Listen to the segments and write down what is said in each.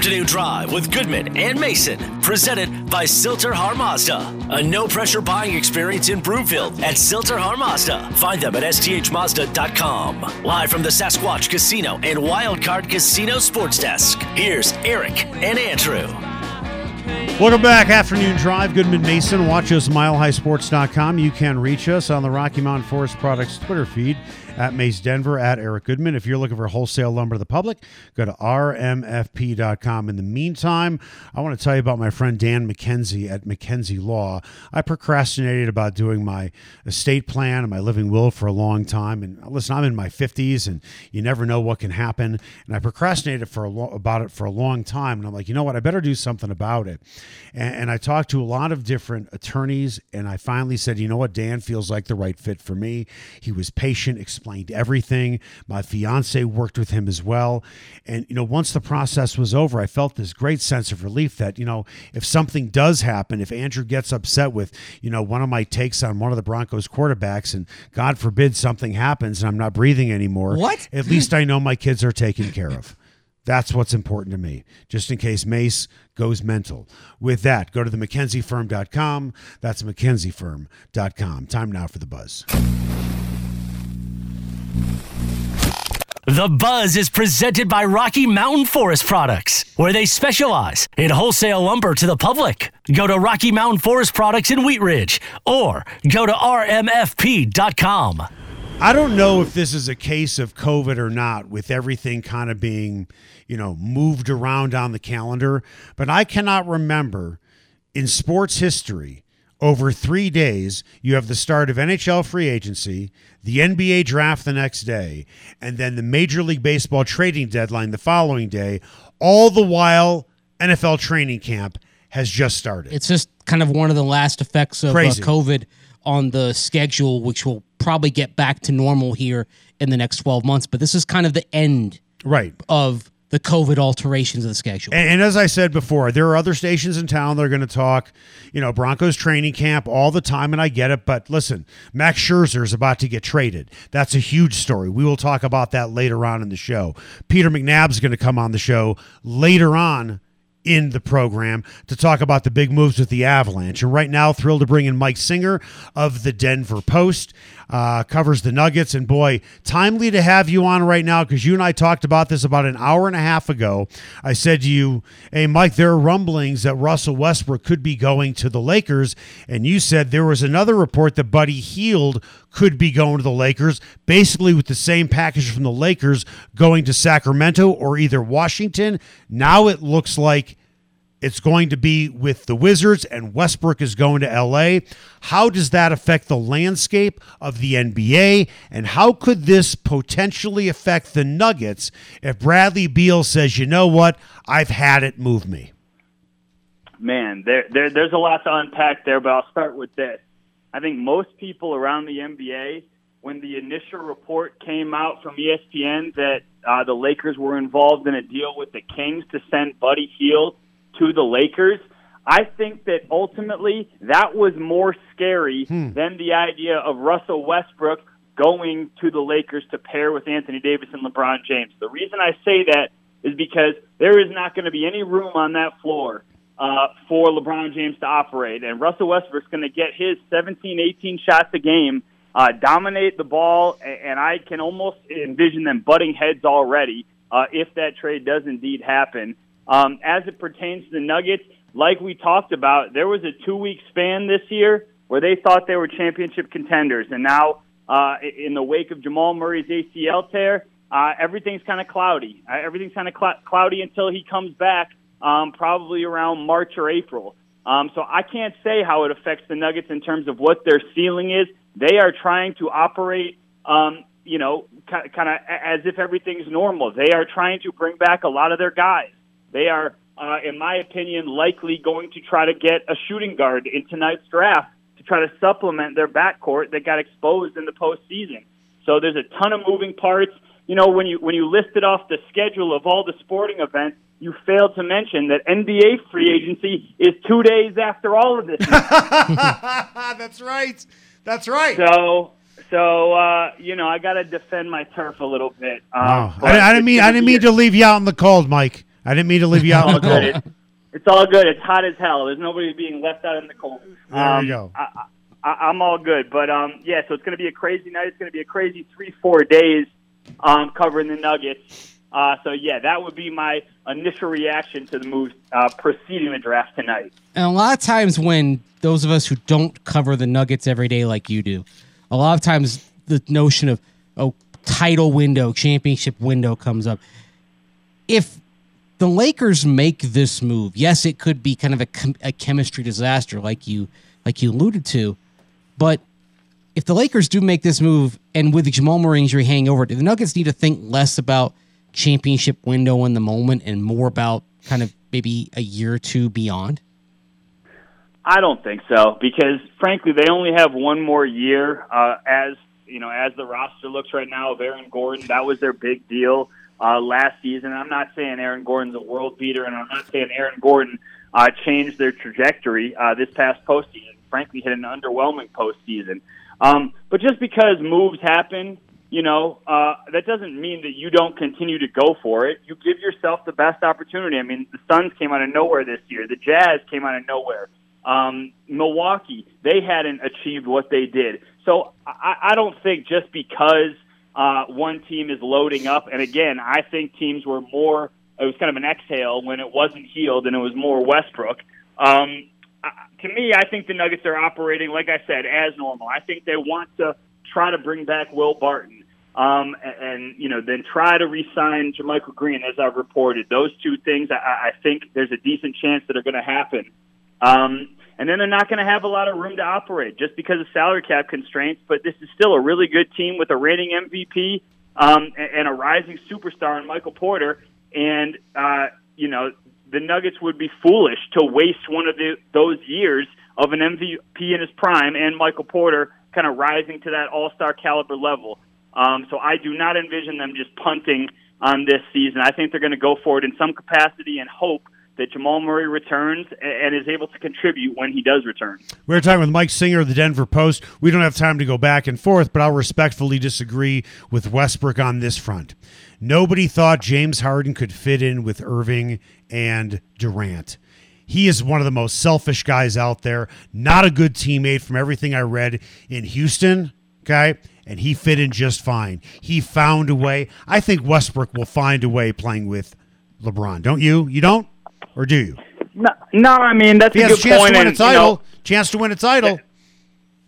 Afternoon Drive with Goodman and Mason, presented by Sill-TerHar Mazda. A no pressure buying experience in Broomfield at Sill-TerHar Mazda. Find them at sthmazda.com. Live from the Sasquatch Casino and Wildcard Casino Sports Desk, here's Eric and Andrew. Welcome back, Afternoon Drive. Goodman Mason. Watch us milehighsports.com. You can reach us on the Rocky Mountain Forest Products Twitter feed at Mace Denver, at Eric Goodman. If you're looking for wholesale lumber to the public, go to rmfp.com. In the meantime, I want to tell you about my friend Dan McKenzie at McKenzie Law. I procrastinated about doing my estate plan and my living will for a long time. And listen, I'm in my 50s and you never know what can happen. And I procrastinated for a lo- about it for a long time. And I'm like, you know what? I better do something about it. And, and I talked to a lot of different attorneys and I finally said, you know what? Dan feels like the right fit for me. He was patient, explained everything. My fiance worked with him as well. And, you know, once the process was over, I felt this great sense of relief that, you know, if something does happen, if Andrew gets upset with, you know, one of my takes on one of the Broncos quarterbacks, and God forbid something happens and I'm not breathing anymore, What? at least I know my kids are taken care of. That's what's important to me, just in case Mace goes mental. With that, go to the McKenzieFirm.com. That's McKenzieFirm.com. Time now for the buzz. The Buzz is presented by Rocky Mountain Forest Products, where they specialize in wholesale lumber to the public. Go to Rocky Mountain Forest Products in Wheat Ridge or go to rmfp.com. I don't know if this is a case of COVID or not, with everything kind of being, you know, moved around on the calendar, but I cannot remember in sports history over three days, you have the start of NHL free agency, the NBA draft the next day, and then the Major League Baseball trading deadline the following day, all the while NFL training camp has just started. It's just kind of one of the last effects of uh, COVID on the schedule, which will probably get back to normal here in the next 12 months. But this is kind of the end right. of the COVID alterations of the schedule. And, and as I said before, there are other stations in town that are going to talk, you know, Broncos training camp all the time, and I get it. But listen, Max Scherzer is about to get traded. That's a huge story. We will talk about that later on in the show. Peter McNab's going to come on the show later on in the program to talk about the big moves with the Avalanche. And right now, thrilled to bring in Mike Singer of the Denver Post, uh, covers the Nuggets. And boy, timely to have you on right now because you and I talked about this about an hour and a half ago. I said to you, Hey, Mike, there are rumblings that Russell Westbrook could be going to the Lakers. And you said there was another report that Buddy Hield could be going to the Lakers, basically with the same package from the Lakers going to Sacramento or either Washington. Now it looks like it's going to be with the Wizards and Westbrook is going to LA. How does that affect the landscape of the NBA? And how could this potentially affect the Nuggets if Bradley Beal says, you know what, I've had it, move me? Man, there, there there's a lot to unpack there, but I'll start with this. I think most people around the NBA, when the initial report came out from ESPN that uh, the Lakers were involved in a deal with the Kings to send Buddy Hield to the Lakers, I think that ultimately that was more scary than the idea of Russell Westbrook going to the Lakers to pair with Anthony Davis and LeBron James. The reason I say that is because there is not going to be any room on that floor uh, for LeBron James to operate. And Russell Westbrook's going to get his 17, 18 shots a game, uh, dominate the ball, and I can almost envision them butting heads already uh, if that trade does indeed happen. Um, as it pertains to the Nuggets, like we talked about, there was a two week span this year where they thought they were championship contenders. And now, uh, in the wake of Jamal Murray's ACL tear, uh, everything's kind of cloudy. Uh, everything's kind of cl- cloudy until he comes back, um, probably around March or April. Um, so I can't say how it affects the Nuggets in terms of what their ceiling is. They are trying to operate, um, you know, kind of as if everything's normal. They are trying to bring back a lot of their guys. They are, uh, in my opinion, likely going to try to get a shooting guard in tonight's draft to try to supplement their backcourt that got exposed in the postseason. So there's a ton of moving parts. You know, when you when you listed off the schedule of all the sporting events, you failed to mention that NBA free agency is two days after all of this. That's right. That's right. So, so uh, you know, I got to defend my turf a little bit. Um, oh. I, I, didn't mean I didn't mean to leave you out in the cold, Mike. I didn't mean to leave you out in the cold. It, it's all good. It's hot as hell. There's nobody being left out in the cold. There um, you go. I, I, am all good, but um, yeah. So it's going to be a crazy night. It's going to be a crazy three, four days um, covering the Nuggets. Uh, so yeah, that would be my initial reaction to the moves uh, preceding the draft tonight. And a lot of times, when those of us who don't cover the Nuggets every day like you do, a lot of times the notion of oh title window, championship window comes up. If the Lakers make this move, yes, it could be kind of a, a chemistry disaster, like you like you alluded to, but if the Lakers do make this move and with the Jamal Murray injury hanging over, do the Nuggets need to think less about championship window in the moment and more about kind of maybe a year or two beyond? I don't think so because frankly they only have one more year uh, as you know as the roster looks right now of Aaron Gordon. That was their big deal uh, last season. I'm not saying Aaron Gordon's a world beater, and I'm not saying Aaron Gordon uh, changed their trajectory uh, this past postseason. Frankly, had an underwhelming postseason. Um, but just because moves happen you know, uh, that doesn't mean that you don't continue to go for it. You give yourself the best opportunity. I mean, the Suns came out of nowhere this year. The Jazz came out of nowhere. Um, Milwaukee, they hadn't achieved what they did. So I, I don't think just because uh, one team is loading up, and again, I think teams were more, it was kind of an exhale when it wasn't Hield and it was more Westbrook. Um, to me, I think the Nuggets are operating, like I said, as normal. I think they want to try to bring back Will Barton, um, and, you know then try to re-sign JaMychal Green, as I've reported. Those two things, I, I think there's a decent chance that are going to happen. Um, and then they're not going to have a lot of room to operate just because of salary cap constraints. But this is still a really good team with a reigning MVP um, and, a rising superstar in Michael Porter. And uh, you know the Nuggets would be foolish to waste one of the, those years of an MVP in his prime and Michael Porter kind of rising to that all star caliber level. Um, so I do not envision them just punting on this season. I think they're going to go for it in some capacity and hope that Jamal Murray returns and is able to contribute when he does return. We are talking with Mike Singer of the Denver Post. We don't have time to go back and forth, but I'll respectfully disagree with Westbrook on this front. Nobody thought James Harden could fit in with Irving and Durant. He is one of the most selfish guys out there. Not a good teammate from everything I read in Houston. Okay. And he fit in just fine. He found a way. I think Westbrook will find a way playing with LeBron. Don't you? You don't? Or do you? No, no I mean, that's a good chance point. To win a title. You know, chance to win a title.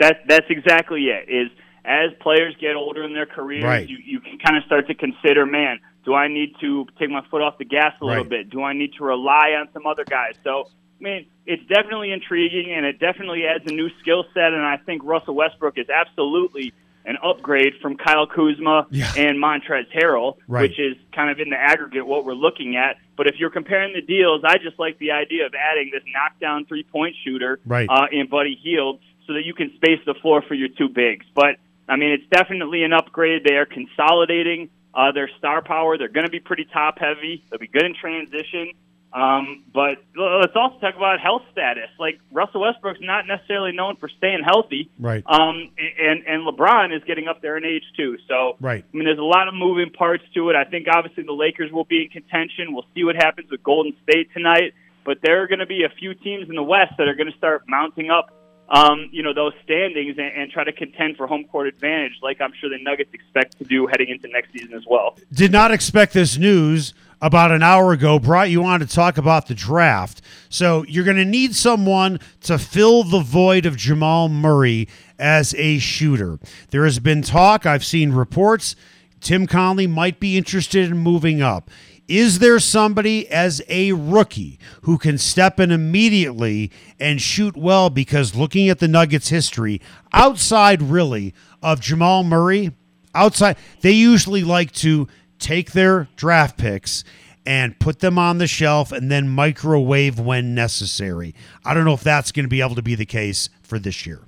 That, that's exactly it. Is as players get older in their careers, right. you, you can kind of start to consider, man, do I need to take my foot off the gas a little Right. bit? Do I need to rely on some other guys? So, I mean, it's definitely intriguing and it definitely adds a new skill set. And I think Russell Westbrook is absolutely an upgrade from Kyle Kuzma Yeah. and Montrezl Harrell, Right. which is kind of in the aggregate what we're looking at. But if you're comparing the deals, I just like the idea of adding this knockdown three point shooter Right. uh, in Buddy Hield so that you can space the floor for your two bigs. But I mean, it's definitely an upgrade. They are consolidating uh, their star power. They're going to be pretty top heavy. They'll be good in transition. Um, but let's also talk about health status. Like Russell Westbrook's not necessarily known for staying healthy. Right. Um, and and LeBron is getting up there in age too. So Right. I mean, there's a lot of moving parts to it. I think obviously the Lakers will be in contention. We'll see what happens with Golden State tonight. But there are going to be a few teams in the West that are going to start mounting up, um, you know, those standings and, and try to contend for home court advantage, like I'm sure the Nuggets expect to do heading into next season as well. Did not expect this news about an hour ago. Brought you on to talk about the draft. So you're going to need someone to fill the void of Jamal Murray as a shooter. There has been talk, I've seen reports, Tim Connolly might be interested in moving up. Is there somebody as a rookie who can step in immediately and shoot well? Because looking at the Nuggets' history, outside really of Jamal Murray, outside, they usually like to take their draft picks and put them on the shelf and then microwave when necessary. I don't know if that's going to be able to be the case for this year.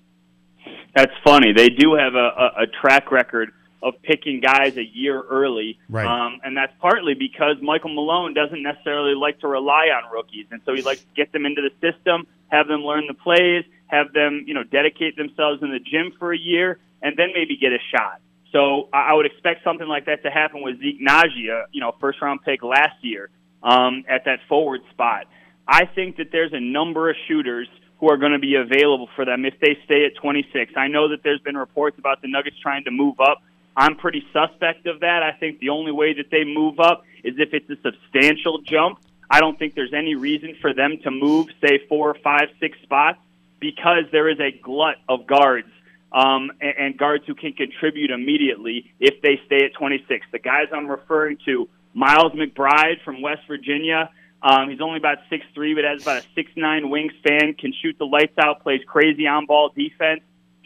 That's funny. They do have a, a, a track record of picking guys a year early. Right. Um, and that's partly because Michael Malone doesn't necessarily like to rely on rookies. And so he likes to get them into the system, have them learn the plays, have them, you know, dedicate themselves in the gym for a year, and then maybe get a shot. So I would expect something like that to happen with Zeke Nnaji, you know, first round pick last year um, at that forward spot. I think that there's a number of shooters who are going to be available for them if they stay at 26. I know that there's been reports about the Nuggets trying to move up. I'm pretty suspect of that. I think the only way that they move up is if it's a substantial jump. I don't think there's any reason for them to move, say, four, five, six spots because there is a glut of guards um, and, and guards who can contribute immediately if they stay at 26. The guys I'm referring to, Miles McBride from West Virginia. Um, he's only about six three, but has about a six nine wingspan. Can shoot the lights out. Plays crazy on ball defense.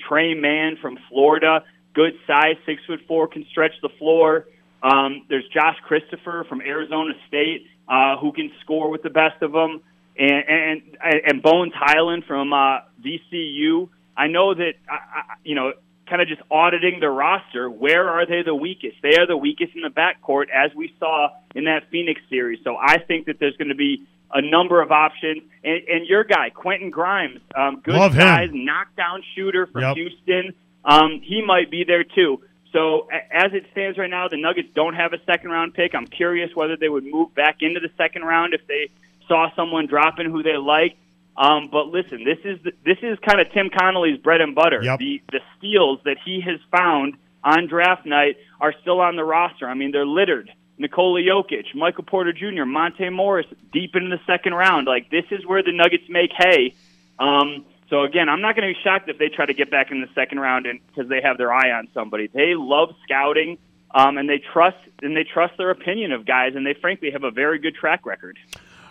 Tre Mann from Florida, good size, six foot four, can stretch the floor. Um, there's Josh Christopher from Arizona State, uh, who can score with the best of them, and and, and Bones Hyland from uh, VCU. I know that I, I, you know kind of just auditing the roster, where are they the weakest? They are the weakest in the backcourt, as we saw in that Phoenix series. So I think that there's going to be a number of options. And, and your guy, Quentin Grimes, um, good Love him. size, knockdown shooter from Yep. Houston. Um, he might be there too. So as it stands right now, the Nuggets don't have a second round pick. I'm curious whether they would move back into the second round if they saw someone dropping who they liked. Um, but listen, this is the, this is kind of Tim Connolly's bread and butter. Yep. The the steals that he has found on draft night are still on the roster. I mean, they're littered. Nikola Jokic, Michael Porter Jr., Monte Morris, deep into the second round. Like this is where the Nuggets make hay. Um, so again, I'm not going to be shocked if they try to get back in the second round and because they have their eye on somebody. They love scouting. Um, and they trust and they trust their opinion of guys, and they frankly have a very good track record.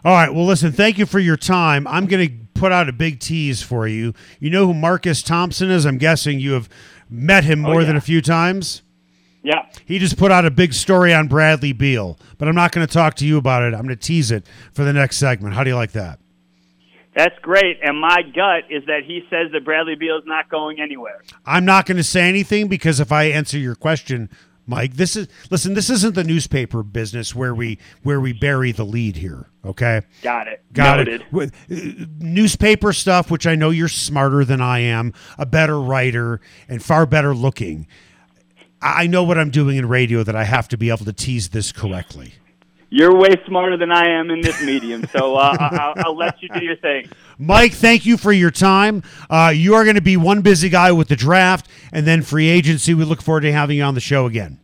All right. Well, listen, thank you for your time. I'm going to put out a big tease for you. You know who Marcus Thompson is? I'm guessing you have met him oh, more than yeah. a few times. Yeah, He just put out a big story on Bradley Beal, but I'm not going to talk to you about it. I'm going to tease it for the next segment. How do you like that? That's great. And my gut is that he says that Bradley Beal is not going anywhere. I'm not going to say anything because if I answer your question, Mike, this is listen. This isn't the newspaper business where we where we bury the lead here. Okay, Got it. got Noted. it. With uh, newspaper stuff, which I know you're smarter than I am, a better writer and far better looking. I know what I'm doing in radio that I have to be able to tease this correctly. You're way smarter than I am in this medium, so uh, I'll, I'll let you do your thing. Mike, thank you for your time. Uh, you are going to be one busy guy with the draft and then free agency. We look forward to having you on the show again.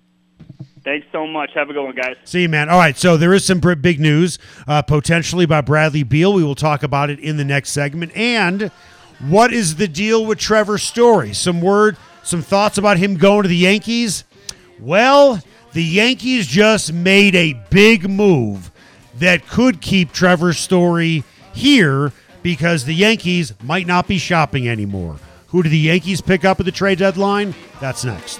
Thanks so much. Have a good one, guys. See you, man. All right, so there is some big news uh, potentially about Bradley Beal. We will talk about it in the next segment. And what is the deal with Trevor Story? Some word, some thoughts about him going to the Yankees? Well, the Yankees just made a big move that could keep Trevor Story here because the Yankees might not be shopping anymore. Who do the Yankees pick up at the trade deadline? That's next.